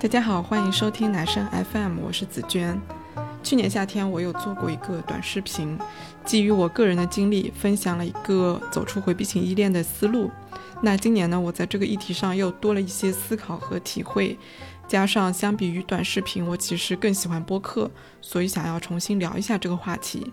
大家好，欢迎收听男生 FM，我是紫娟。去年夏天，我有做过一个短视频，基于我个人的经历，分享了一个走出回避型依恋的思路。那今年呢，我在这个议题上又多了一些思考和体会，加上相比于短视频，我其实更喜欢播客，所以想要重新聊一下这个话题。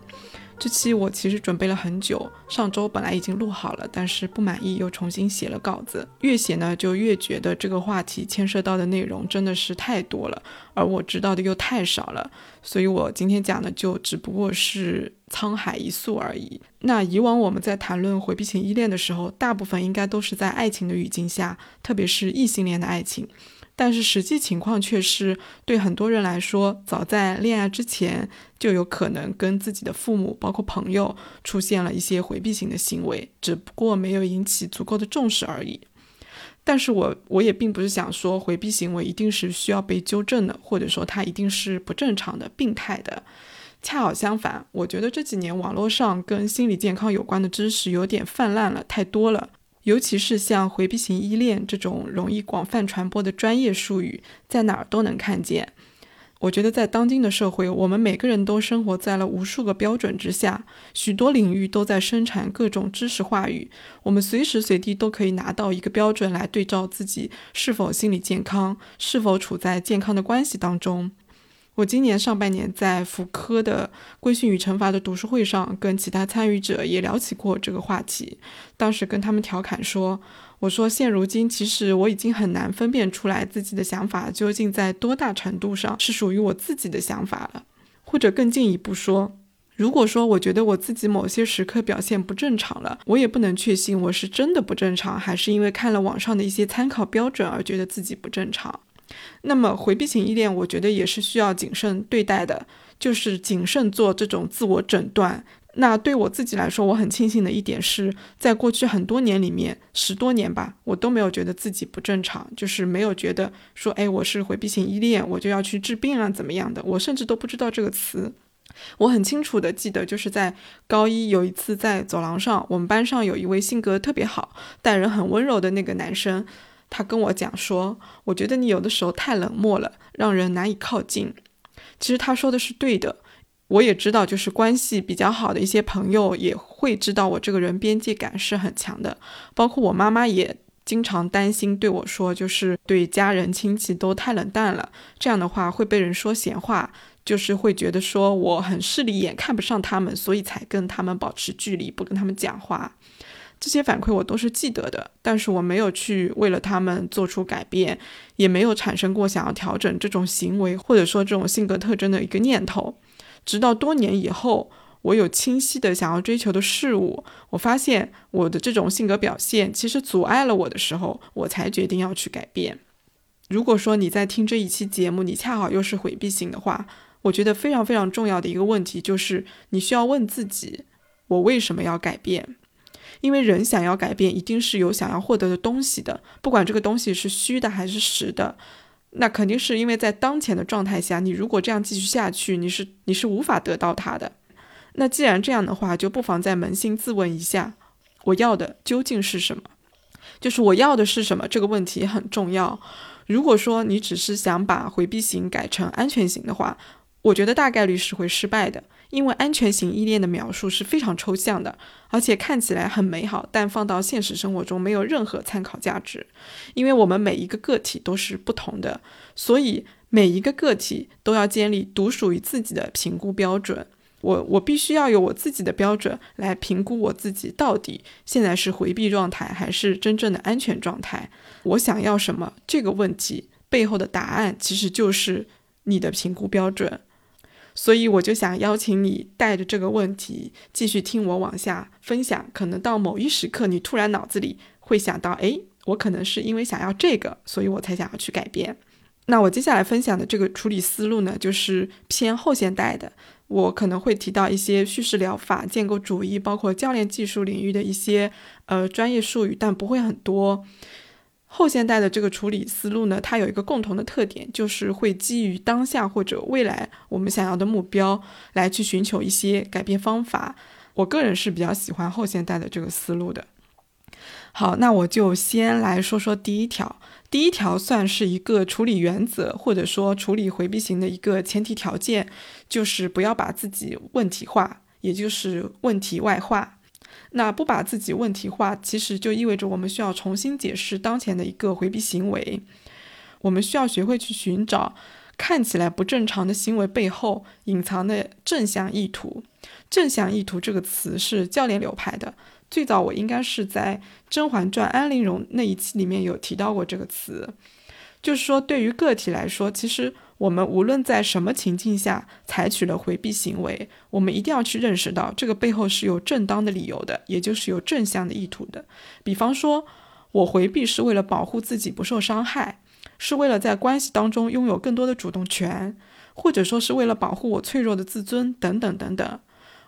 这期我其实准备了很久，上周本来已经录好了，但是不满意又重新写了稿子。越写呢，就越觉得这个话题牵涉到的内容真的是太多了，而我知道的又太少了，所以我今天讲的就只不过是沧海一粟而已。那以往我们在谈论回避型依恋的时候，大部分应该都是在爱情的语境下，特别是异性恋的爱情。但是实际情况却是，对很多人来说，早在恋爱之前就有可能跟自己的父母，包括朋友，出现了一些回避型的行为，只不过没有引起足够的重视而已。但是我我也并不是想说回避行为一定是需要被纠正的，或者说它一定是不正常的、病态的。恰好相反，我觉得这几年网络上跟心理健康有关的知识有点泛滥了，太多了。尤其是像回避型依恋这种容易广泛传播的专业术语，在哪儿都能看见。我觉得在当今的社会，我们每个人都生活在了无数个标准之下，许多领域都在生产各种知识话语，我们随时随地都可以拿到一个标准来对照自己是否心理健康，是否处在健康的关系当中。我今年上半年在福柯的《规训与惩罚》的读书会上，跟其他参与者也聊起过这个话题。当时跟他们调侃说：“我说现如今，其实我已经很难分辨出来自己的想法究竟在多大程度上是属于我自己的想法了。或者更进一步说，如果说我觉得我自己某些时刻表现不正常了，我也不能确信我是真的不正常，还是因为看了网上的一些参考标准而觉得自己不正常。”那么回避型依恋，我觉得也是需要谨慎对待的，就是谨慎做这种自我诊断。那对我自己来说，我很庆幸的一点是，在过去很多年里面，十多年吧，我都没有觉得自己不正常，就是没有觉得说，哎，我是回避型依恋，我就要去治病啊，怎么样的？我甚至都不知道这个词。我很清楚的记得，就是在高一有一次在走廊上，我们班上有一位性格特别好、待人很温柔的那个男生。他跟我讲说：“我觉得你有的时候太冷漠了，让人难以靠近。”其实他说的是对的，我也知道，就是关系比较好的一些朋友也会知道我这个人边界感是很强的，包括我妈妈也经常担心对我说，就是对家人亲戚都太冷淡了，这样的话会被人说闲话，就是会觉得说我很势利眼，看不上他们，所以才跟他们保持距离，不跟他们讲话。这些反馈我都是记得的，但是我没有去为了他们做出改变，也没有产生过想要调整这种行为或者说这种性格特征的一个念头。直到多年以后，我有清晰的想要追求的事物，我发现我的这种性格表现其实阻碍了我的时候，我才决定要去改变。如果说你在听这一期节目，你恰好又是回避型的话，我觉得非常非常重要的一个问题就是，你需要问自己：我为什么要改变？因为人想要改变，一定是有想要获得的东西的，不管这个东西是虚的还是实的，那肯定是因为在当前的状态下，你如果这样继续下去，你是你是无法得到它的。那既然这样的话，就不妨再扪心自问一下，我要的究竟是什么？就是我要的是什么？这个问题很重要。如果说你只是想把回避型改成安全型的话，我觉得大概率是会失败的。因为安全型依恋的描述是非常抽象的，而且看起来很美好，但放到现实生活中没有任何参考价值。因为我们每一个个体都是不同的，所以每一个个体都要建立独属于自己的评估标准。我我必须要有我自己的标准来评估我自己到底现在是回避状态还是真正的安全状态。我想要什么？这个问题背后的答案其实就是你的评估标准。所以我就想邀请你带着这个问题继续听我往下分享。可能到某一时刻，你突然脑子里会想到，哎，我可能是因为想要这个，所以我才想要去改变。那我接下来分享的这个处理思路呢，就是偏后现代的。我可能会提到一些叙事疗法、建构主义，包括教练技术领域的一些呃专业术语，但不会很多。后现代的这个处理思路呢，它有一个共同的特点，就是会基于当下或者未来我们想要的目标来去寻求一些改变方法。我个人是比较喜欢后现代的这个思路的。好，那我就先来说说第一条。第一条算是一个处理原则，或者说处理回避型的一个前提条件，就是不要把自己问题化，也就是问题外化。那不把自己问题化，其实就意味着我们需要重新解释当前的一个回避行为。我们需要学会去寻找看起来不正常的行为背后隐藏的正向意图。正向意图这个词是教练流派的。最早我应该是在《甄嬛传》安陵容那一期里面有提到过这个词，就是说对于个体来说，其实我们无论在什么情境下采取了回避行为，我们一定要去认识到这个背后是有正当的理由的，也就是有正向的意图的。比方说，我回避是为了保护自己不受伤害，是为了在关系当中拥有更多的主动权，或者说是为了保护我脆弱的自尊等等等等。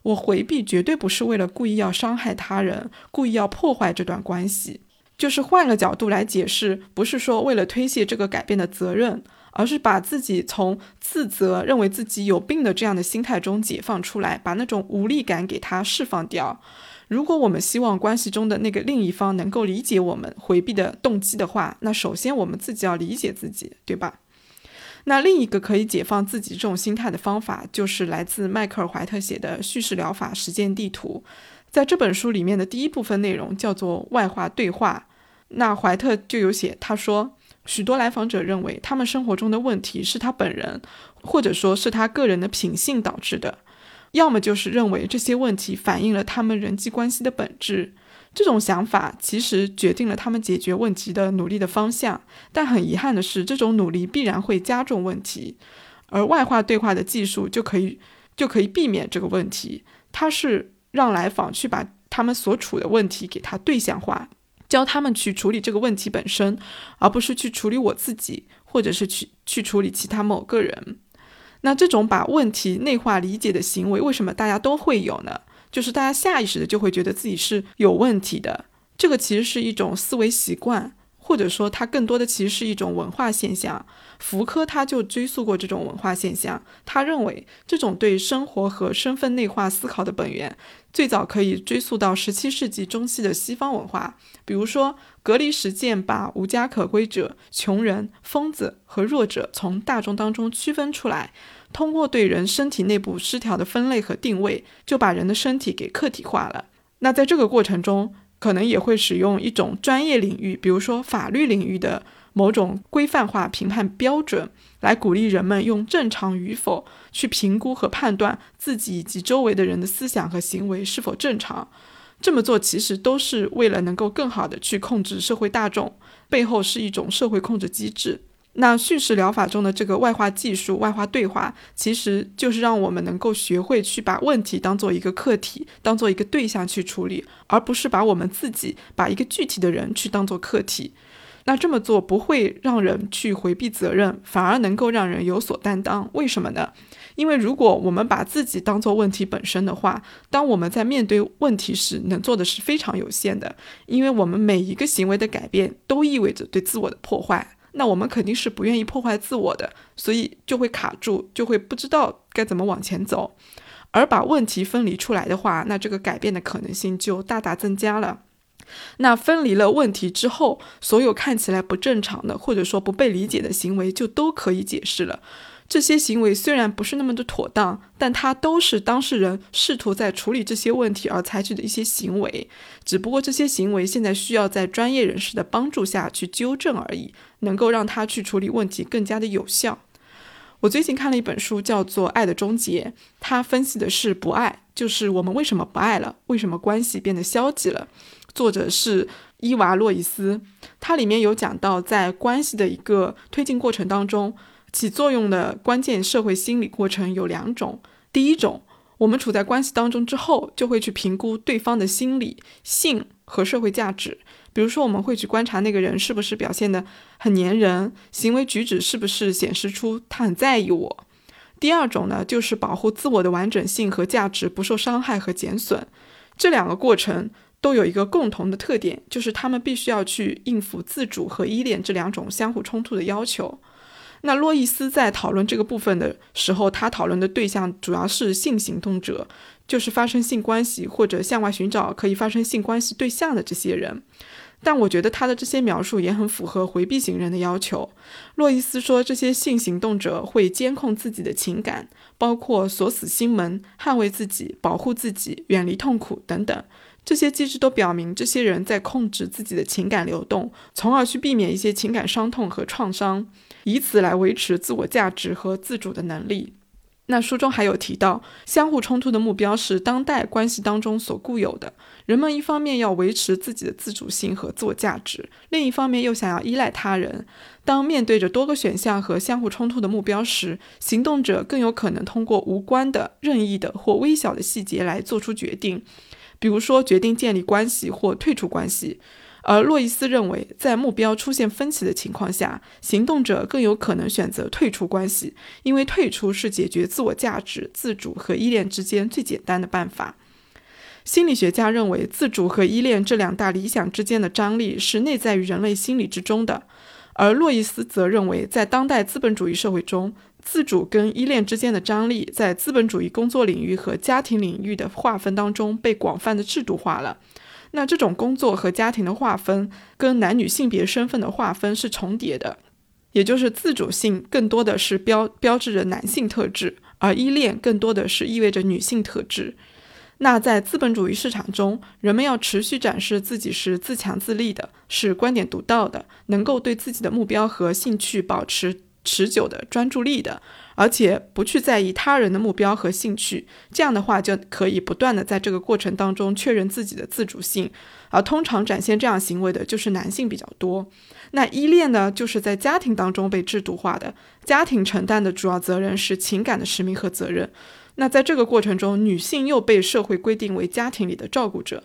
我回避绝对不是为了故意要伤害他人，故意要破坏这段关系，就是换个角度来解释，不是说为了推卸这个改变的责任，而是把自己从自责、认为自己有病的这样的心态中解放出来，把那种无力感给他释放掉。如果我们希望关系中的那个另一方能够理解我们回避的动机的话，那首先我们自己要理解自己，对吧？那另一个可以解放自己这种心态的方法，就是来自迈克尔·怀特写的叙事疗法实践地图。在这本书里面的第一部分内容叫做外化对话。那怀特就有写，他说，许多来访者认为他们生活中的问题是他本人，或者说是他个人的品性导致的，要么就是认为这些问题反映了他们人际关系的本质。这种想法其实决定了他们解决问题的努力的方向，但很遗憾的是，这种努力必然会加重问题，而外化对话的技术就可以就可以避免这个问题。它是让来访去把他们所处的问题给他对象化，教他们去处理这个问题本身，而不是去处理我自己，或者是去去处理其他某个人。那这种把问题内化理解的行为，为什么大家都会有呢？就是大家下意识的就会觉得自己是有问题的，这个其实是一种思维习惯，或者说它更多的其实是一种文化现象。福柯他就追溯过这种文化现象，他认为这种对生活和身份内化思考的本源，最早可以追溯到十七世纪中期的西方文化。比如说，隔离实践把无家可归者、穷人、疯子和弱者从大众当中区分出来。通过对人身体内部失调的分类和定位，就把人的身体给客体化了。那在这个过程中，可能也会使用一种专业领域，比如说法律领域的某种规范化评判标准，来鼓励人们用正常与否去评估和判断自己以及周围的人的思想和行为是否正常。这么做其实都是为了能够更好的去控制社会大众，背后是一种社会控制机制。那叙事疗法中的这个外化技术、外化对话，其实就是让我们能够学会去把问题当做一个客体，当做一个对象去处理，而不是把我们自己把一个具体的人去当做客体。那这么做不会让人去回避责任，反而能够让人有所担当。为什么呢？因为如果我们把自己当做问题本身的话，当我们在面对问题时，能做的是非常有限的，因为我们每一个行为的改变都意味着对自我的破坏。那我们肯定是不愿意破坏自我的，所以就会卡住，就会不知道该怎么往前走。而把问题分离出来的话，那这个改变的可能性就大大增加了。那分离了问题之后，所有看起来不正常的或者说不被理解的行为就都可以解释了。这些行为虽然不是那么的妥当，但它都是当事人试图在处理这些问题而采取的一些行为，只不过这些行为现在需要在专业人士的帮助下去纠正而已，能够让他去处理问题更加的有效。我最近看了一本书，叫做《爱的终结》，它分析的是不爱，就是我们为什么不爱了，为什么关系变得消极了。作者是伊娃·洛伊斯，它里面有讲到在关系的一个推进过程当中。起作用的关键社会心理过程有两种。第一种，我们处在关系当中之后，就会去评估对方的心理、性和社会价值。比如说，我们会去观察那个人是不是表现的很粘人，行为举止是不是显示出他很在意我。第二种呢，就是保护自我的完整性和价值不受伤害和减损。这两个过程都有一个共同的特点，就是他们必须要去应付自主和依恋这两种相互冲突的要求。那洛伊斯在讨论这个部分的时候，他讨论的对象主要是性行动者，就是发生性关系或者向外寻找可以发生性关系对象的这些人。但我觉得他的这些描述也很符合回避型人的要求。洛伊斯说，这些性行动者会监控自己的情感，包括锁死心门、捍卫自己、保护自己、远离痛苦等等。这些机制都表明，这些人在控制自己的情感流动，从而去避免一些情感伤痛和创伤，以此来维持自我价值和自主的能力。那书中还有提到，相互冲突的目标是当代关系当中所固有的。人们一方面要维持自己的自主性和自我价值，另一方面又想要依赖他人。当面对着多个选项和相互冲突的目标时，行动者更有可能通过无关的、任意的或微小的细节来做出决定，比如说决定建立关系或退出关系。而洛伊斯认为，在目标出现分歧的情况下，行动者更有可能选择退出关系，因为退出是解决自我价值、自主和依恋之间最简单的办法。心理学家认为，自主和依恋这两大理想之间的张力是内在于人类心理之中的，而洛伊斯则认为，在当代资本主义社会中，自主跟依恋之间的张力在资本主义工作领域和家庭领域的划分当中被广泛的制度化了。那这种工作和家庭的划分跟男女性别身份的划分是重叠的，也就是自主性更多的是标标志着男性特质，而依恋更多的是意味着女性特质。那在资本主义市场中，人们要持续展示自己是自强自立的，是观点独到的，能够对自己的目标和兴趣保持持久的专注力的。而且不去在意他人的目标和兴趣，这样的话就可以不断的在这个过程当中确认自己的自主性。而通常展现这样行为的就是男性比较多。那依恋呢，就是在家庭当中被制度化的，家庭承担的主要责任是情感的使命和责任。那在这个过程中，女性又被社会规定为家庭里的照顾者，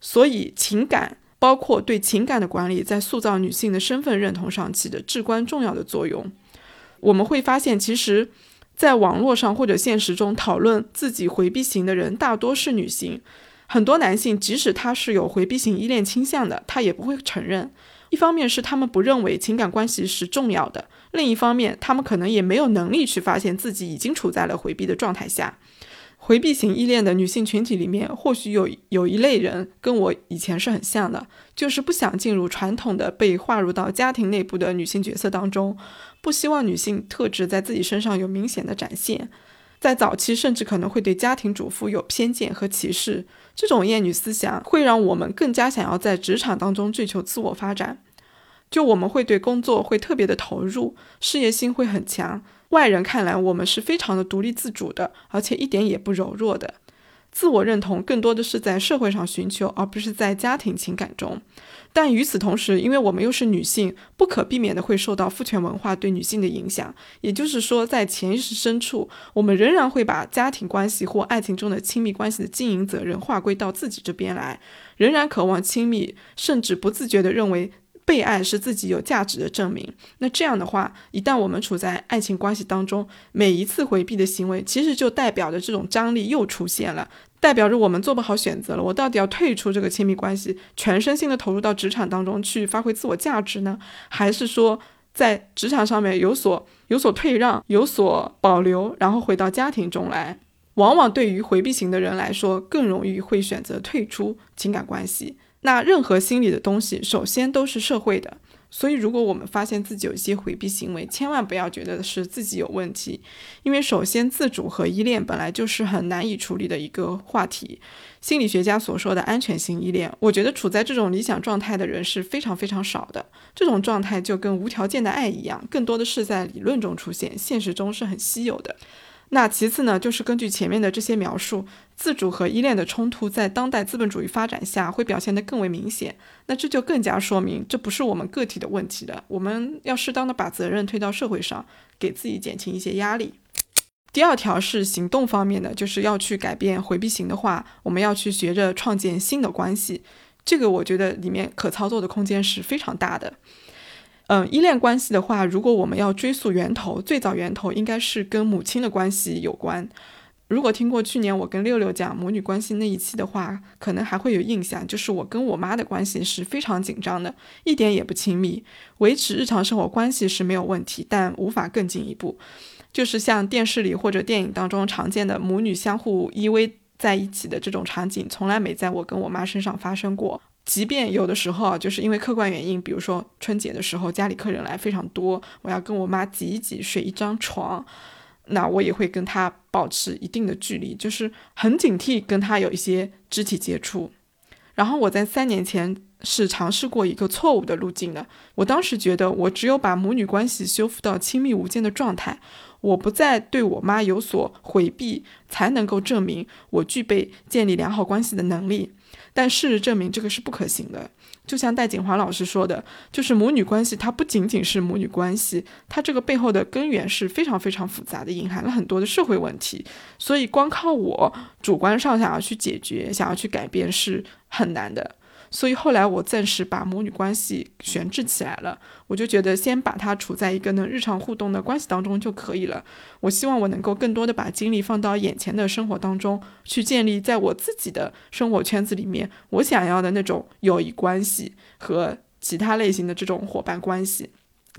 所以情感包括对情感的管理，在塑造女性的身份认同上起着至关重要的作用。我们会发现，其实，在网络上或者现实中讨论自己回避型的人大多是女性。很多男性，即使他是有回避型依恋倾向的，他也不会承认。一方面是他们不认为情感关系是重要的，另一方面，他们可能也没有能力去发现自己已经处在了回避的状态下。回避型依恋的女性群体里面，或许有有一类人跟我以前是很像的，就是不想进入传统的被划入到家庭内部的女性角色当中。不希望女性特质在自己身上有明显的展现，在早期甚至可能会对家庭主妇有偏见和歧视。这种厌女思想会让我们更加想要在职场当中追求自我发展，就我们会对工作会特别的投入，事业心会很强。外人看来，我们是非常的独立自主的，而且一点也不柔弱的。自我认同更多的是在社会上寻求，而不是在家庭情感中。但与此同时，因为我们又是女性，不可避免的会受到父权文化对女性的影响。也就是说，在潜意识深处，我们仍然会把家庭关系或爱情中的亲密关系的经营责任划归到自己这边来，仍然渴望亲密，甚至不自觉地认为被爱是自己有价值的证明。那这样的话，一旦我们处在爱情关系当中，每一次回避的行为，其实就代表着这种张力又出现了。代表着我们做不好选择了。我到底要退出这个亲密关系，全身心的投入到职场当中去发挥自我价值呢，还是说在职场上面有所有所退让、有所保留，然后回到家庭中来？往往对于回避型的人来说，更容易会选择退出情感关系。那任何心理的东西，首先都是社会的。所以，如果我们发现自己有一些回避行为，千万不要觉得是自己有问题，因为首先自主和依恋本来就是很难以处理的一个话题。心理学家所说的安全性依恋，我觉得处在这种理想状态的人是非常非常少的。这种状态就跟无条件的爱一样，更多的是在理论中出现，现实中是很稀有的。那其次呢，就是根据前面的这些描述，自主和依恋的冲突在当代资本主义发展下会表现得更为明显。那这就更加说明，这不是我们个体的问题了。我们要适当的把责任推到社会上，给自己减轻一些压力。第二条是行动方面的，就是要去改变回避型的话，我们要去学着创建新的关系。这个我觉得里面可操作的空间是非常大的。嗯，依恋关系的话，如果我们要追溯源头，最早源头应该是跟母亲的关系有关。如果听过去年我跟六六讲母女关系那一期的话，可能还会有印象，就是我跟我妈的关系是非常紧张的，一点也不亲密。维持日常生活关系是没有问题，但无法更进一步。就是像电视里或者电影当中常见的母女相互依偎在一起的这种场景，从来没在我跟我妈身上发生过。即便有的时候啊，就是因为客观原因，比如说春节的时候家里客人来非常多，我要跟我妈挤一挤睡一张床，那我也会跟他保持一定的距离，就是很警惕跟他有一些肢体接触。然后我在三年前是尝试过一个错误的路径的，我当时觉得我只有把母女关系修复到亲密无间的状态，我不再对我妈有所回避，才能够证明我具备建立良好关系的能力。但事实证明，这个是不可行的。就像戴锦华老师说的，就是母女关系，它不仅仅是母女关系，它这个背后的根源是非常非常复杂的，隐含了很多的社会问题。所以，光靠我主观上想要去解决、想要去改变是很难的。所以后来我暂时把母女关系悬置起来了，我就觉得先把它处在一个能日常互动的关系当中就可以了。我希望我能够更多的把精力放到眼前的生活当中，去建立在我自己的生活圈子里面我想要的那种友谊关系和其他类型的这种伙伴关系。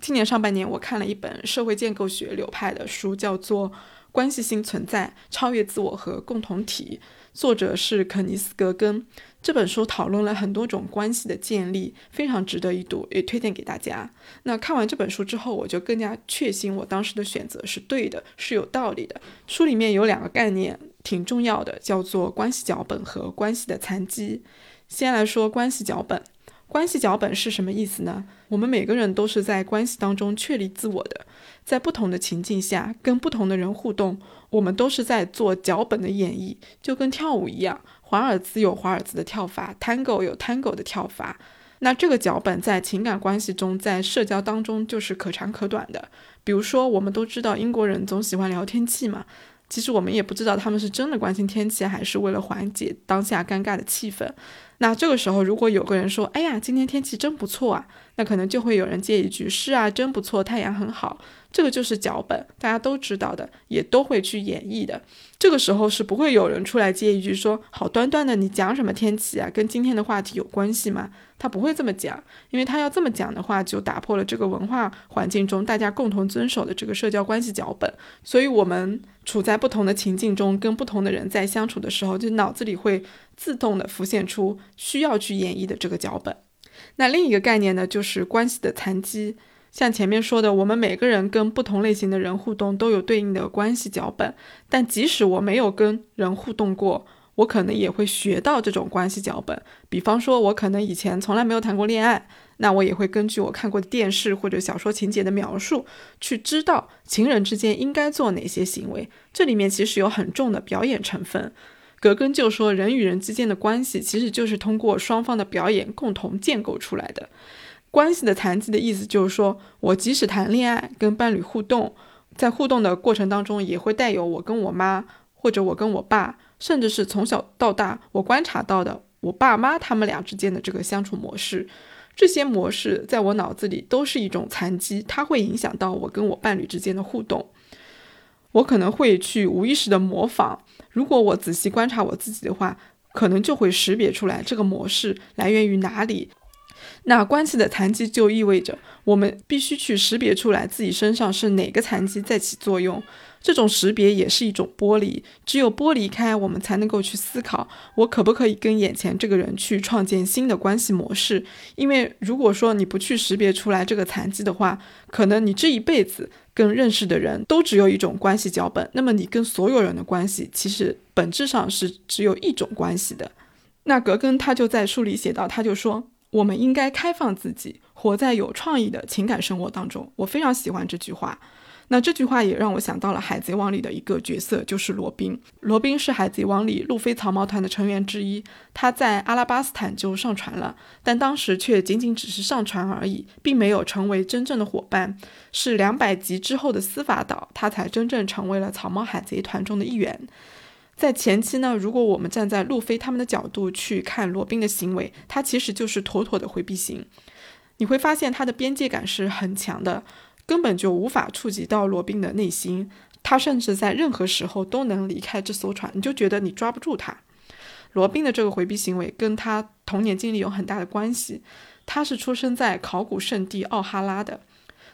今年上半年我看了一本社会建构学流派的书，叫做《关系性存在：超越自我和共同体》，作者是肯尼斯·格根。这本书讨论了很多种关系的建立，非常值得一读，也推荐给大家。那看完这本书之后，我就更加确信我当时的选择是对的，是有道理的。书里面有两个概念挺重要的，叫做关系脚本和关系的残疾。先来说关系脚本，关系脚本是什么意思呢？我们每个人都是在关系当中确立自我的，在不同的情境下跟不同的人互动，我们都是在做脚本的演绎，就跟跳舞一样。华尔兹有华尔兹的跳法，Tango 有 Tango 的跳法。那这个脚本在情感关系中，在社交当中就是可长可短的。比如说，我们都知道英国人总喜欢聊天气嘛，其实我们也不知道他们是真的关心天气，还是为了缓解当下尴尬的气氛。那这个时候，如果有个人说：“哎呀，今天天气真不错啊！”那可能就会有人接一句：“是啊，真不错，太阳很好。”这个就是脚本，大家都知道的，也都会去演绎的。这个时候是不会有人出来接一句说：“好端端的，你讲什么天气啊？跟今天的话题有关系吗？”他不会这么讲，因为他要这么讲的话，就打破了这个文化环境中大家共同遵守的这个社交关系脚本。所以，我们处在不同的情境中，跟不同的人在相处的时候，就脑子里会自动的浮现出需要去演绎的这个脚本。那另一个概念呢，就是关系的残疾。像前面说的，我们每个人跟不同类型的人互动都有对应的关系脚本，但即使我没有跟人互动过，我可能也会学到这种关系脚本。比方说，我可能以前从来没有谈过恋爱，那我也会根据我看过的电视或者小说情节的描述，去知道情人之间应该做哪些行为。这里面其实有很重的表演成分。格根就说，人与人之间的关系其实就是通过双方的表演共同建构出来的。关系的残疾的意思就是说，我即使谈恋爱跟伴侣互动，在互动的过程当中，也会带有我跟我妈，或者我跟我爸，甚至是从小到大我观察到的我爸妈他们俩之间的这个相处模式。这些模式在我脑子里都是一种残疾，它会影响到我跟我伴侣之间的互动。我可能会去无意识的模仿，如果我仔细观察我自己的话，可能就会识别出来这个模式来源于哪里。那关系的残疾就意味着我们必须去识别出来自己身上是哪个残疾在起作用。这种识别也是一种剥离，只有剥离开，我们才能够去思考，我可不可以跟眼前这个人去创建新的关系模式。因为如果说你不去识别出来这个残疾的话，可能你这一辈子跟认识的人都只有一种关系脚本，那么你跟所有人的关系其实本质上是只有一种关系的。那格根他就在书里写到，他就说。我们应该开放自己，活在有创意的情感生活当中。我非常喜欢这句话。那这句话也让我想到了《海贼王》里的一个角色，就是罗宾。罗宾是《海贼王》里路飞草帽团的成员之一。他在阿拉巴斯坦就上船了，但当时却仅仅只是上船而已，并没有成为真正的伙伴。是两百集之后的司法岛，他才真正成为了草帽海贼团中的一员。在前期呢，如果我们站在路飞他们的角度去看罗宾的行为，他其实就是妥妥的回避型。你会发现他的边界感是很强的，根本就无法触及到罗宾的内心。他甚至在任何时候都能离开这艘船，你就觉得你抓不住他。罗宾的这个回避行为跟他童年经历有很大的关系。他是出生在考古圣地奥哈拉的，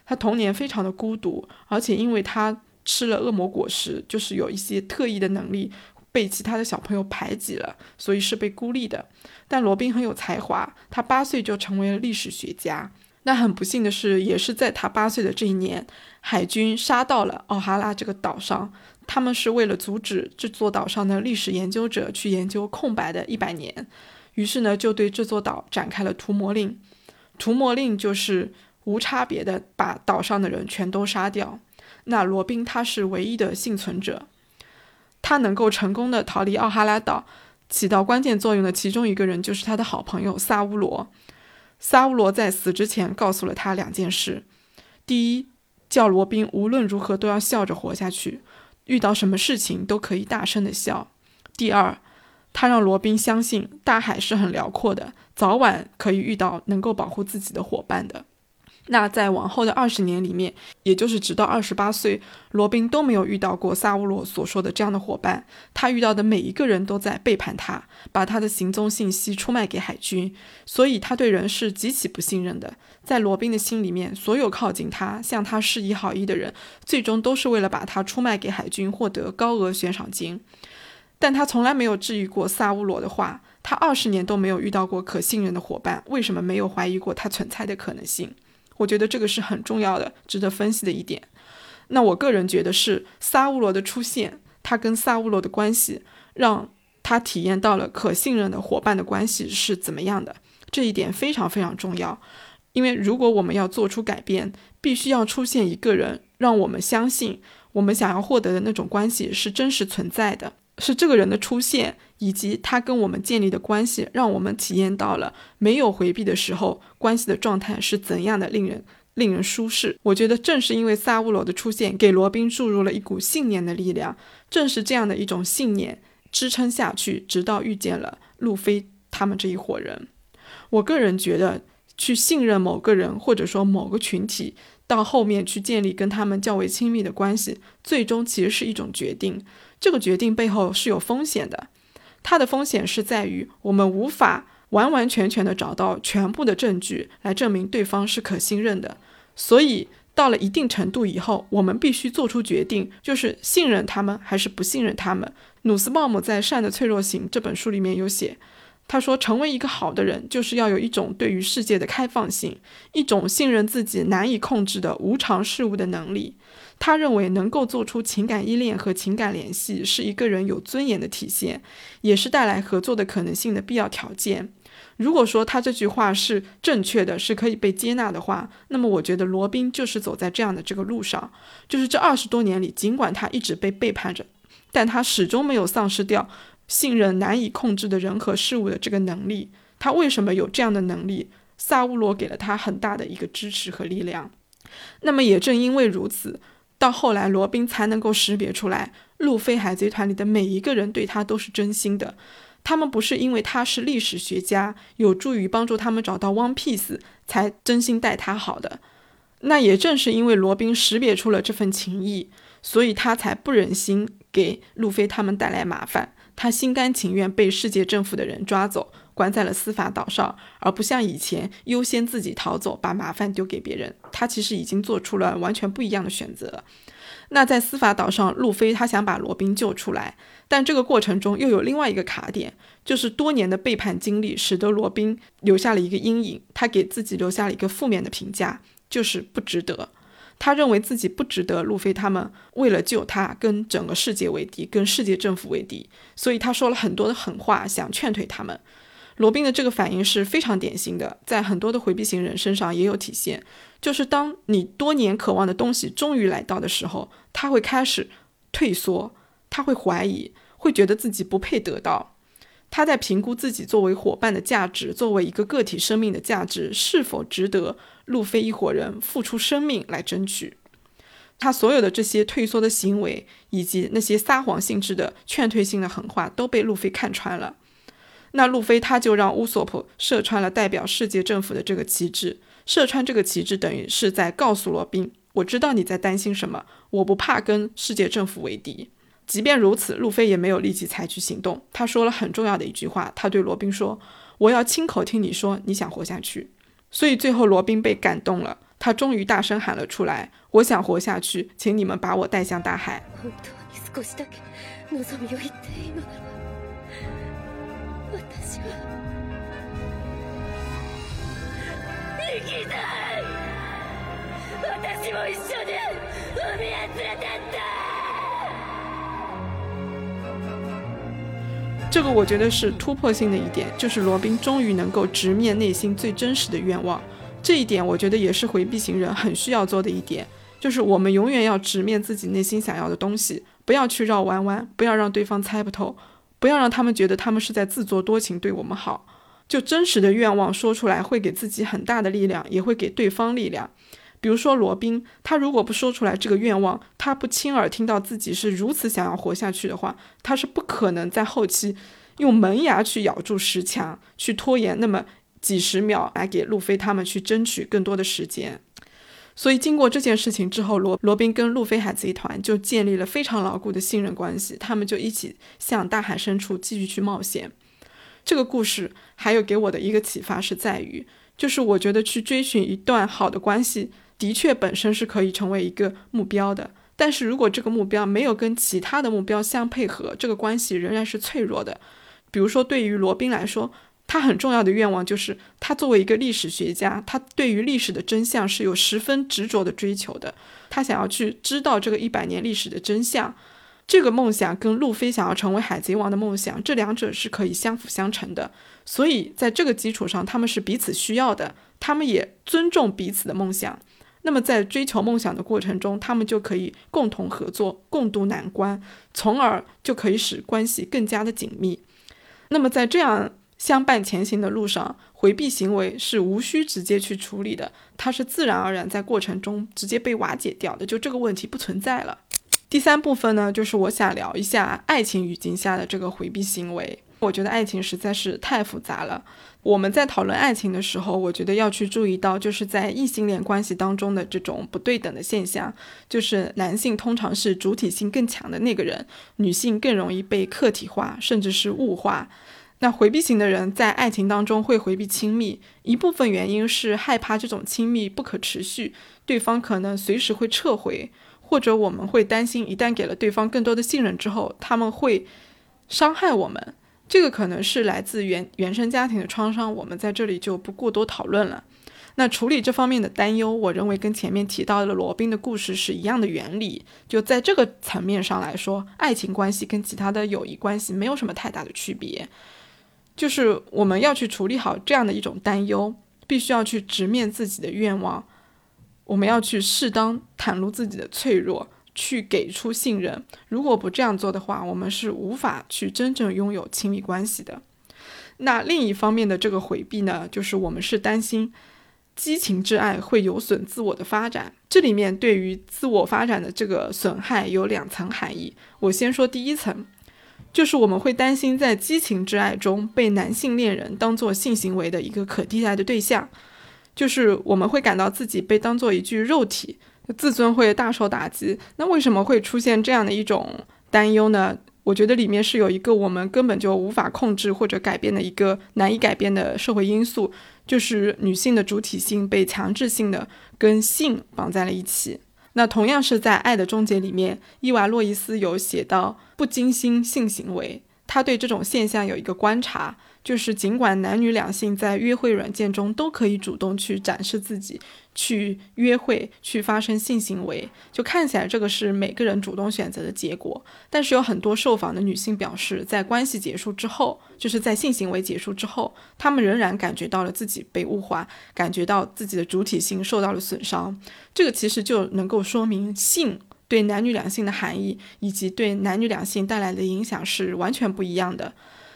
他童年非常的孤独，而且因为他吃了恶魔果实，就是有一些特异的能力。被其他的小朋友排挤了，所以是被孤立的。但罗宾很有才华，他八岁就成为了历史学家。那很不幸的是，也是在他八岁的这一年，海军杀到了奥哈拉这个岛上。他们是为了阻止这座岛上的历史研究者去研究空白的一百年，于是呢，就对这座岛展开了屠魔令。屠魔令就是无差别的把岛上的人全都杀掉。那罗宾他是唯一的幸存者，他能够成功的逃离奥哈拉岛，起到关键作用的其中一个人就是他的好朋友萨乌罗。萨乌罗在死之前告诉了他两件事：第一，叫罗宾无论如何都要笑着活下去，遇到什么事情都可以大声的笑；第二，他让罗宾相信大海是很辽阔的，早晚可以遇到能够保护自己的伙伴的。那在往后的二十年里面，也就是直到二十八岁，罗宾都没有遇到过萨乌罗所说的这样的伙伴。他遇到的每一个人都在背叛他，把他的行踪信息出卖给海军，所以他对人是极其不信任的。在罗宾的心里面，所有靠近他、向他示意好意的人，最终都是为了把他出卖给海军，获得高额悬赏金。但他从来没有质疑过萨乌罗的话。他二十年都没有遇到过可信任的伙伴，为什么没有怀疑过他存在的可能性？我觉得这个是很重要的，值得分析的一点。那我个人觉得是萨乌罗的出现，他跟萨乌罗的关系，让他体验到了可信任的伙伴的关系是怎么样的。这一点非常非常重要，因为如果我们要做出改变，必须要出现一个人，让我们相信我们想要获得的那种关系是真实存在的。是这个人的出现，以及他跟我们建立的关系，让我们体验到了没有回避的时候，关系的状态是怎样的令人令人舒适。我觉得正是因为萨乌罗的出现，给罗宾注入了一股信念的力量。正是这样的一种信念支撑下去，直到遇见了路飞他们这一伙人。我个人觉得，去信任某个人或者说某个群体，到后面去建立跟他们较为亲密的关系，最终其实是一种决定。这个决定背后是有风险的，它的风险是在于我们无法完完全全的找到全部的证据来证明对方是可信任的，所以到了一定程度以后，我们必须做出决定，就是信任他们还是不信任他们。努斯鲍姆在《善的脆弱型》这本书里面有写，他说，成为一个好的人，就是要有一种对于世界的开放性，一种信任自己难以控制的无常事物的能力。他认为能够做出情感依恋和情感联系是一个人有尊严的体现，也是带来合作的可能性的必要条件。如果说他这句话是正确的，是可以被接纳的话，那么我觉得罗宾就是走在这样的这个路上。就是这二十多年里，尽管他一直被背叛着，但他始终没有丧失掉信任难以控制的人和事物的这个能力。他为什么有这样的能力？萨乌罗给了他很大的一个支持和力量。那么也正因为如此。到后来，罗宾才能够识别出来，路飞海贼团里的每一个人对他都是真心的。他们不是因为他是历史学家，有助于帮助他们找到 One Piece 才真心待他好的。那也正是因为罗宾识别出了这份情谊，所以他才不忍心给路飞他们带来麻烦。他心甘情愿被世界政府的人抓走。关在了司法岛上，而不像以前优先自己逃走，把麻烦丢给别人。他其实已经做出了完全不一样的选择。那在司法岛上，路飞他想把罗宾救出来，但这个过程中又有另外一个卡点，就是多年的背叛经历使得罗宾留下了一个阴影，他给自己留下了一个负面的评价，就是不值得。他认为自己不值得路飞他们为了救他跟整个世界为敌，跟世界政府为敌，所以他说了很多的狠话，想劝退他们。罗宾的这个反应是非常典型的，在很多的回避型人身上也有体现。就是当你多年渴望的东西终于来到的时候，他会开始退缩，他会怀疑，会觉得自己不配得到。他在评估自己作为伙伴的价值，作为一个个体生命的价值，是否值得路飞一伙人付出生命来争取。他所有的这些退缩的行为，以及那些撒谎性质的劝退性的狠话，都被路飞看穿了。那路飞他就让乌索普射穿了代表世界政府的这个旗帜，射穿这个旗帜等于是在告诉罗宾，我知道你在担心什么，我不怕跟世界政府为敌。即便如此，路飞也没有立即采取行动。他说了很重要的一句话，他对罗宾说：“我要亲口听你说你想活下去。”所以最后罗宾被感动了，他终于大声喊了出来：“我想活下去，请你们把我带向大海。” 少しだけ望みを言っていいのなら私は生きたい私も一緒に海へ連れてって 这个我觉得是突破性的一点，就是罗宾终于能够直面内心最真实的愿望。这一点我觉得也是回避型人很需要做的一点，就是我们永远要直面自己内心想要的东西，不要去绕弯弯，不要让对方猜不透，不要让他们觉得他们是在自作多情对我们好。就真实的愿望说出来，会给自己很大的力量，也会给对方力量。比如说罗宾，他如果不说出来这个愿望，他不亲耳听到自己是如此想要活下去的话，他是不可能在后期用门牙去咬住石墙，去拖延那么几十秒来给路飞他们去争取更多的时间。所以经过这件事情之后，罗罗宾跟路飞海贼团就建立了非常牢固的信任关系，他们就一起向大海深处继续去冒险。这个故事还有给我的一个启发是在于，就是我觉得去追寻一段好的关系。的确，本身是可以成为一个目标的，但是如果这个目标没有跟其他的目标相配合，这个关系仍然是脆弱的。比如说，对于罗宾来说，他很重要的愿望就是他作为一个历史学家，他对于历史的真相是有十分执着的追求的。他想要去知道这个一百年历史的真相，这个梦想跟路飞想要成为海贼王的梦想，这两者是可以相辅相成的。所以在这个基础上，他们是彼此需要的，他们也尊重彼此的梦想。那么，在追求梦想的过程中，他们就可以共同合作、共度难关，从而就可以使关系更加的紧密。那么，在这样相伴前行的路上，回避行为是无需直接去处理的，它是自然而然在过程中直接被瓦解掉的，就这个问题不存在了。第三部分呢，就是我想聊一下爱情语境下的这个回避行为。我觉得爱情实在是太复杂了。我们在讨论爱情的时候，我觉得要去注意到，就是在异性恋关系当中的这种不对等的现象，就是男性通常是主体性更强的那个人，女性更容易被客体化，甚至是物化。那回避型的人在爱情当中会回避亲密，一部分原因是害怕这种亲密不可持续，对方可能随时会撤回，或者我们会担心一旦给了对方更多的信任之后，他们会伤害我们。这个可能是来自原原生家庭的创伤，我们在这里就不过多讨论了。那处理这方面的担忧，我认为跟前面提到的罗宾的故事是一样的原理。就在这个层面上来说，爱情关系跟其他的友谊关系没有什么太大的区别。就是我们要去处理好这样的一种担忧，必须要去直面自己的愿望，我们要去适当袒露自己的脆弱。去给出信任，如果不这样做的话，我们是无法去真正拥有亲密关系的。那另一方面的这个回避呢，就是我们是担心激情之爱会有损自我的发展。这里面对于自我发展的这个损害有两层含义。我先说第一层，就是我们会担心在激情之爱中被男性恋人当做性行为的一个可替代的对象，就是我们会感到自己被当做一具肉体。自尊会大受打击，那为什么会出现这样的一种担忧呢？我觉得里面是有一个我们根本就无法控制或者改变的一个难以改变的社会因素，就是女性的主体性被强制性的跟性绑在了一起。那同样是在《爱的终结》里面，伊娃·洛伊斯有写到不精心性行为，他对这种现象有一个观察。就是尽管男女两性在约会软件中都可以主动去展示自己，去约会，去发生性行为，就看起来这个是每个人主动选择的结果。但是有很多受访的女性表示，在关系结束之后，就是在性行为结束之后，她们仍然感觉到了自己被物化，感觉到自己的主体性受到了损伤。这个其实就能够说明性对男女两性的含义，以及对男女两性带来的影响是完全不一样的。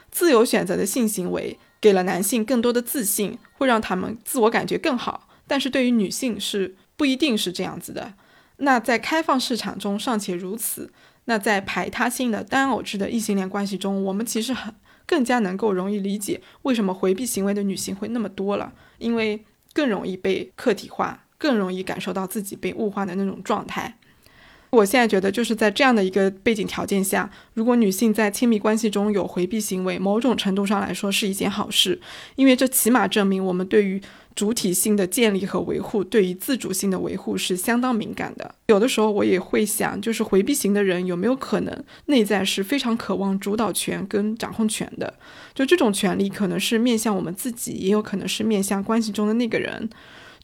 自由选择的性行为给了男性更多的自信，会让他们自我感觉更好。但是对于女性是不一定是这样子的。那在开放市场中尚且如此，那在排他性的单偶制的异性恋关系中，我们其实很更加能够容易理解为什么回避行为的女性会那么多了，因为更容易被客体化，更容易感受到自己被物化的那种状态。我现在觉得，就是在这样的一个背景条件下，如果女性在亲密关系中有回避行为，某种程度上来说是一件好事，因为这起码证明我们对于主体性的建立和维护，对于自主性的维护是相当敏感的。有的时候我也会想，就是回避型的人有没有可能内在是非常渴望主导权跟掌控权的？就这种权利可能是面向我们自己，也有可能是面向关系中的那个人。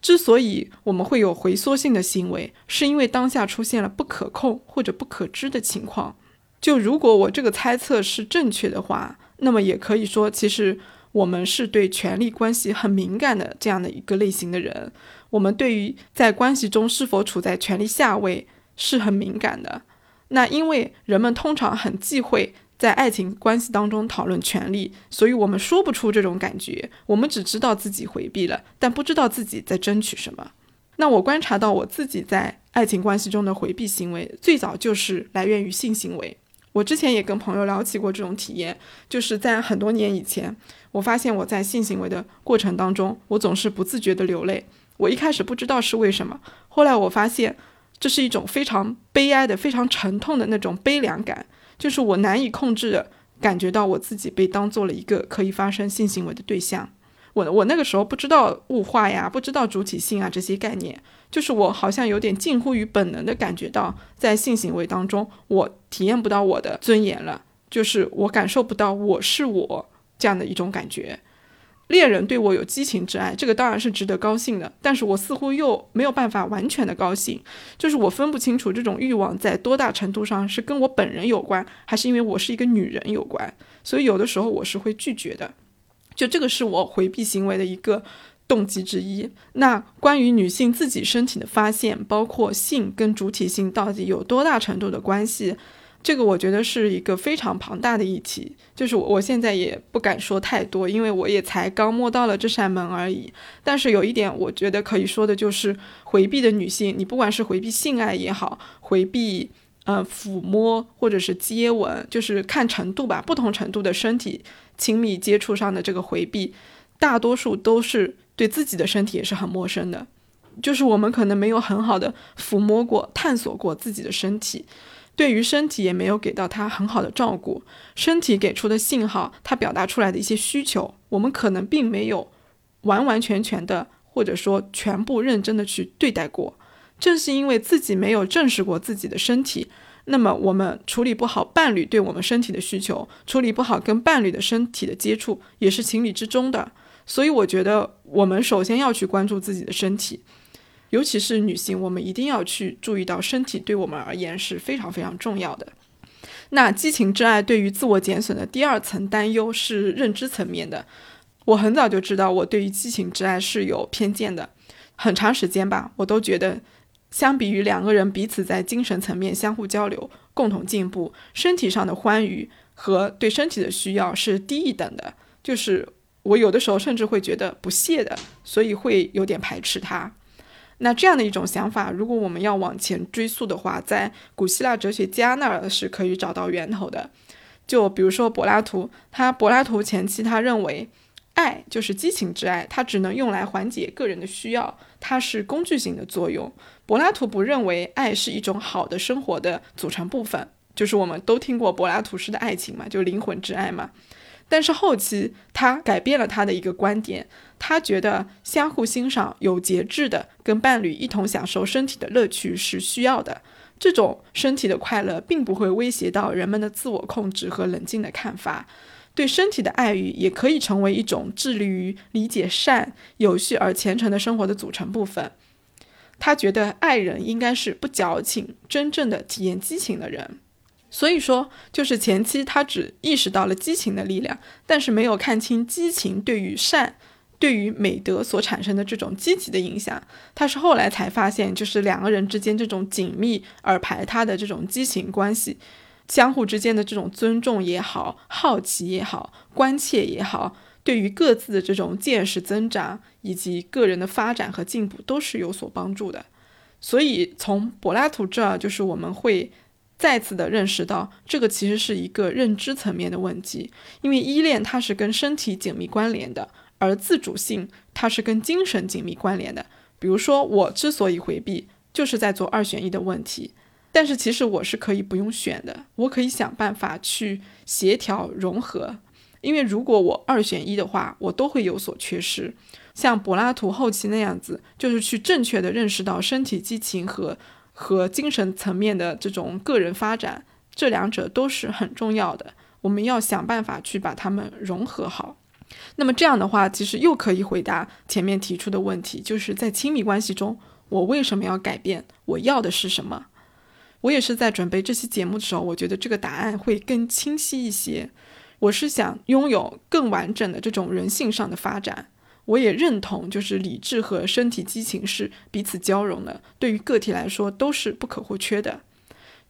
之所以我们会有回缩性的行为，是因为当下出现了不可控或者不可知的情况。就如果我这个猜测是正确的话，那么也可以说，其实我们是对权力关系很敏感的这样的一个类型的人。我们对于在关系中是否处在权力下位是很敏感的。那因为人们通常很忌讳。在爱情关系当中讨论权力，所以我们说不出这种感觉，我们只知道自己回避了，但不知道自己在争取什么。那我观察到我自己在爱情关系中的回避行为，最早就是来源于性行为。我之前也跟朋友聊起过这种体验，就是在很多年以前，我发现我在性行为的过程当中，我总是不自觉的流泪。我一开始不知道是为什么，后来我发现这是一种非常悲哀的、非常沉痛的那种悲凉感。就是我难以控制的感觉到我自己被当做了一个可以发生性行为的对象，我我那个时候不知道物化呀，不知道主体性啊这些概念，就是我好像有点近乎于本能的感觉到，在性行为当中我体验不到我的尊严了，就是我感受不到我是我这样的一种感觉。恋人对我有激情之爱，这个当然是值得高兴的，但是我似乎又没有办法完全的高兴，就是我分不清楚这种欲望在多大程度上是跟我本人有关，还是因为我是一个女人有关，所以有的时候我是会拒绝的，就这个是我回避行为的一个动机之一。那关于女性自己身体的发现，包括性跟主体性到底有多大程度的关系？这个我觉得是一个非常庞大的议题，就是我我现在也不敢说太多，因为我也才刚摸到了这扇门而已。但是有一点，我觉得可以说的就是，回避的女性，你不管是回避性爱也好，回避呃抚摸或者是接吻，就是看程度吧，不同程度的身体亲密接触上的这个回避，大多数都是对自己的身体也是很陌生的，就是我们可能没有很好的抚摸过、探索过自己的身体。对于身体也没有给到他很好的照顾，身体给出的信号，他表达出来的一些需求，我们可能并没有完完全全的，或者说全部认真的去对待过。正是因为自己没有正视过自己的身体，那么我们处理不好伴侣对我们身体的需求，处理不好跟伴侣的身体的接触，也是情理之中的。所以我觉得，我们首先要去关注自己的身体。尤其是女性，我们一定要去注意到身体对我们而言是非常非常重要的。那激情之爱对于自我减损的第二层担忧是认知层面的。我很早就知道我对于激情之爱是有偏见的，很长时间吧，我都觉得，相比于两个人彼此在精神层面相互交流、共同进步，身体上的欢愉和对身体的需要是低一等的。就是我有的时候甚至会觉得不屑的，所以会有点排斥它。那这样的一种想法，如果我们要往前追溯的话，在古希腊哲学家那儿是可以找到源头的。就比如说柏拉图，他柏拉图前期他认为，爱就是激情之爱，它只能用来缓解个人的需要，它是工具性的作用。柏拉图不认为爱是一种好的生活的组成部分，就是我们都听过柏拉图式的爱情嘛，就灵魂之爱嘛。但是后期他改变了他的一个观点。他觉得相互欣赏、有节制的跟伴侣一同享受身体的乐趣是需要的。这种身体的快乐并不会威胁到人们的自我控制和冷静的看法。对身体的爱欲也可以成为一种致力于理解善、有序而虔诚的生活的组成部分。他觉得爱人应该是不矫情、真正的体验激情的人。所以说，就是前期他只意识到了激情的力量，但是没有看清激情对于善。对于美德所产生的这种积极的影响，他是后来才发现，就是两个人之间这种紧密而排他的这种激情关系，相互之间的这种尊重也好、好奇也好、关切也好，对于各自的这种见识增长以及个人的发展和进步都是有所帮助的。所以从柏拉图这儿，就是我们会再次的认识到，这个其实是一个认知层面的问题，因为依恋它是跟身体紧密关联的。而自主性，它是跟精神紧密关联的。比如说，我之所以回避，就是在做二选一的问题。但是其实我是可以不用选的，我可以想办法去协调融合。因为如果我二选一的话，我都会有所缺失。像柏拉图后期那样子，就是去正确的认识到身体激情和和精神层面的这种个人发展，这两者都是很重要的。我们要想办法去把它们融合好。那么这样的话，其实又可以回答前面提出的问题，就是在亲密关系中，我为什么要改变？我要的是什么？我也是在准备这期节目的时候，我觉得这个答案会更清晰一些。我是想拥有更完整的这种人性上的发展，我也认同，就是理智和身体激情是彼此交融的，对于个体来说都是不可或缺的。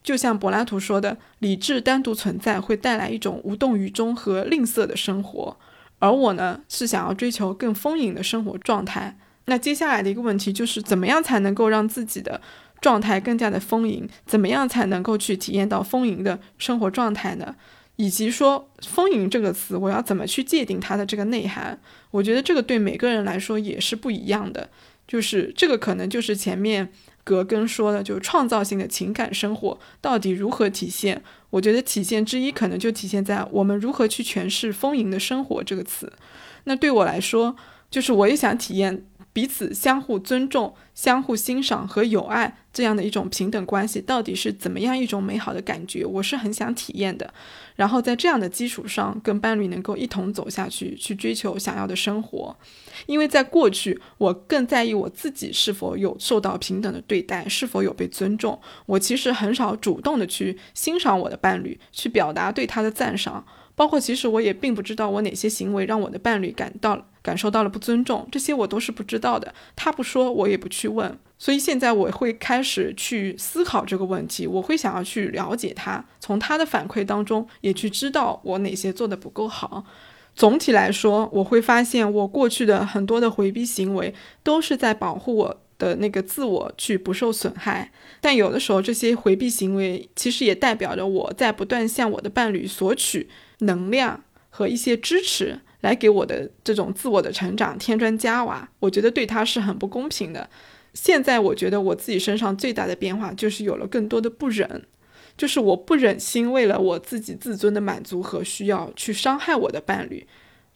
就像柏拉图说的，理智单独存在会带来一种无动于衷和吝啬的生活，而我呢是想要追求更丰盈的生活状态。那接下来的一个问题就是，怎么样才能够让自己的状态更加的丰盈？怎么样才能够去体验到丰盈的生活状态呢？以及说“丰盈”这个词，我要怎么去界定它的这个内涵？我觉得这个对每个人来说也是不一样的。就是这个可能就是前面格根说的，就是创造性的情感生活到底如何体现？我觉得体现之一可能就体现在我们如何去诠释“丰盈的生活”这个词。那对我来说，就是我也想体验。彼此相互尊重、相互欣赏和友爱这样的一种平等关系，到底是怎么样一种美好的感觉？我是很想体验的。然后在这样的基础上，跟伴侣能够一同走下去，去追求想要的生活。因为在过去，我更在意我自己是否有受到平等的对待，是否有被尊重。我其实很少主动的去欣赏我的伴侣，去表达对他的赞赏。包括其实我也并不知道我哪些行为让我的伴侣感到感受到了不尊重，这些我都是不知道的。他不说，我也不去问。所以现在我会开始去思考这个问题，我会想要去了解他，从他的反馈当中也去知道我哪些做的不够好。总体来说，我会发现我过去的很多的回避行为都是在保护我的那个自我去不受损害。但有的时候，这些回避行为其实也代表着我在不断向我的伴侣索取。能量和一些支持来给我的这种自我的成长添砖加瓦，我觉得对他是很不公平的。现在我觉得我自己身上最大的变化就是有了更多的不忍，就是我不忍心为了我自己自尊的满足和需要去伤害我的伴侣，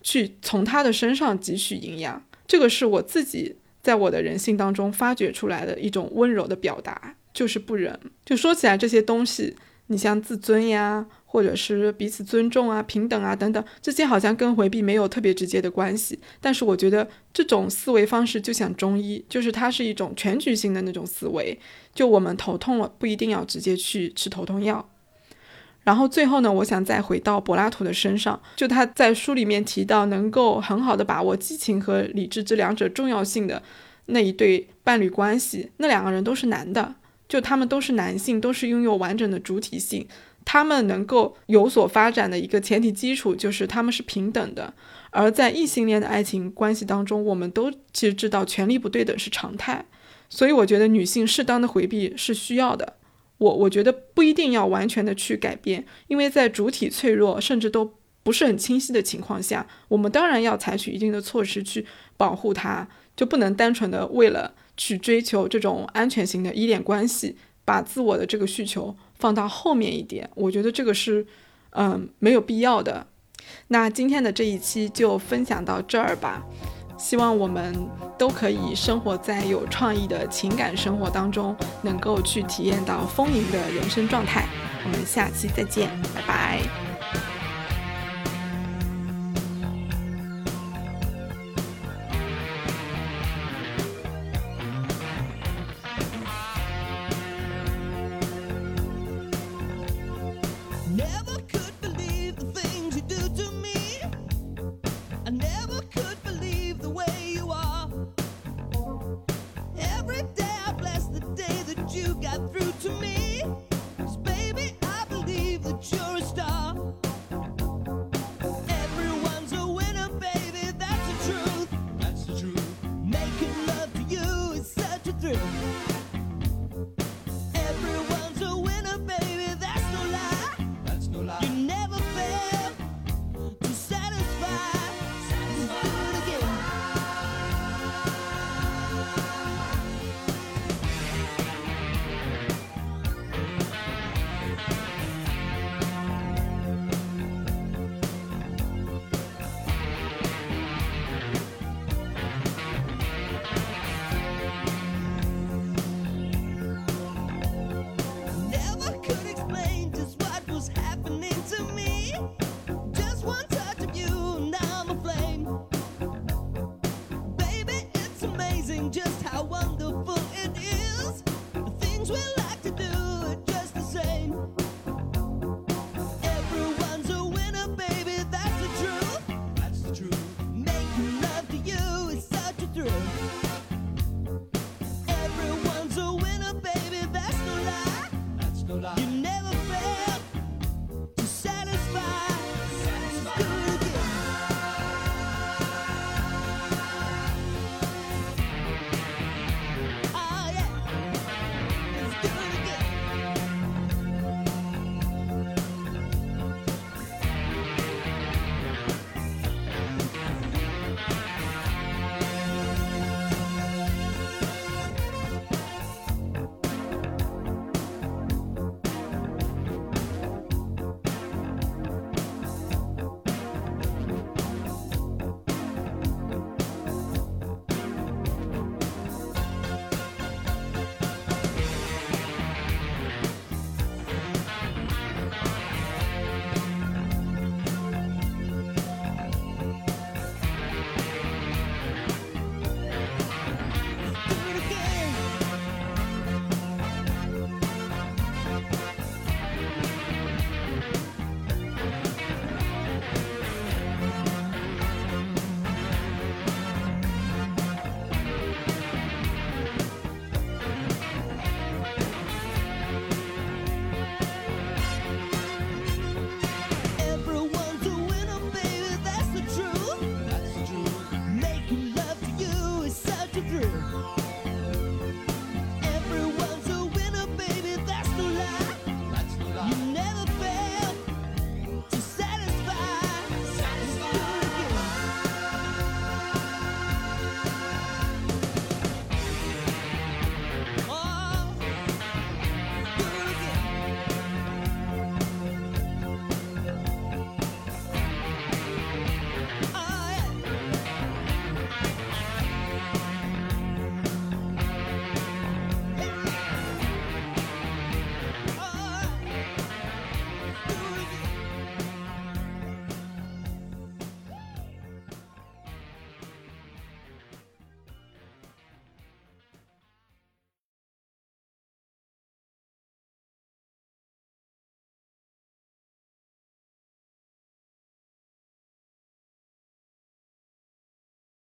去从他的身上汲取营养。这个是我自己在我的人性当中发掘出来的一种温柔的表达，就是不忍。就说起来这些东西，你像自尊呀。或者是彼此尊重啊、平等啊等等，这些好像跟回避没有特别直接的关系。但是我觉得这种思维方式就像中医，就是它是一种全局性的那种思维。就我们头痛了，不一定要直接去吃头痛药。然后最后呢，我想再回到柏拉图的身上，就他在书里面提到，能够很好的把握激情和理智这两者重要性的那一对伴侣关系，那两个人都是男的，就他们都是男性，都是拥有完整的主体性。他们能够有所发展的一个前提基础就是他们是平等的，而在异性恋的爱情关系当中，我们都其实知道权力不对等是常态，所以我觉得女性适当的回避是需要的。我我觉得不一定要完全的去改变，因为在主体脆弱甚至都不是很清晰的情况下，我们当然要采取一定的措施去保护它，就不能单纯的为了去追求这种安全型的依恋关系，把自我的这个需求。放到后面一点，我觉得这个是，嗯，没有必要的。那今天的这一期就分享到这儿吧，希望我们都可以生活在有创意的情感生活当中，能够去体验到丰盈的人生状态。我们下期再见，拜拜。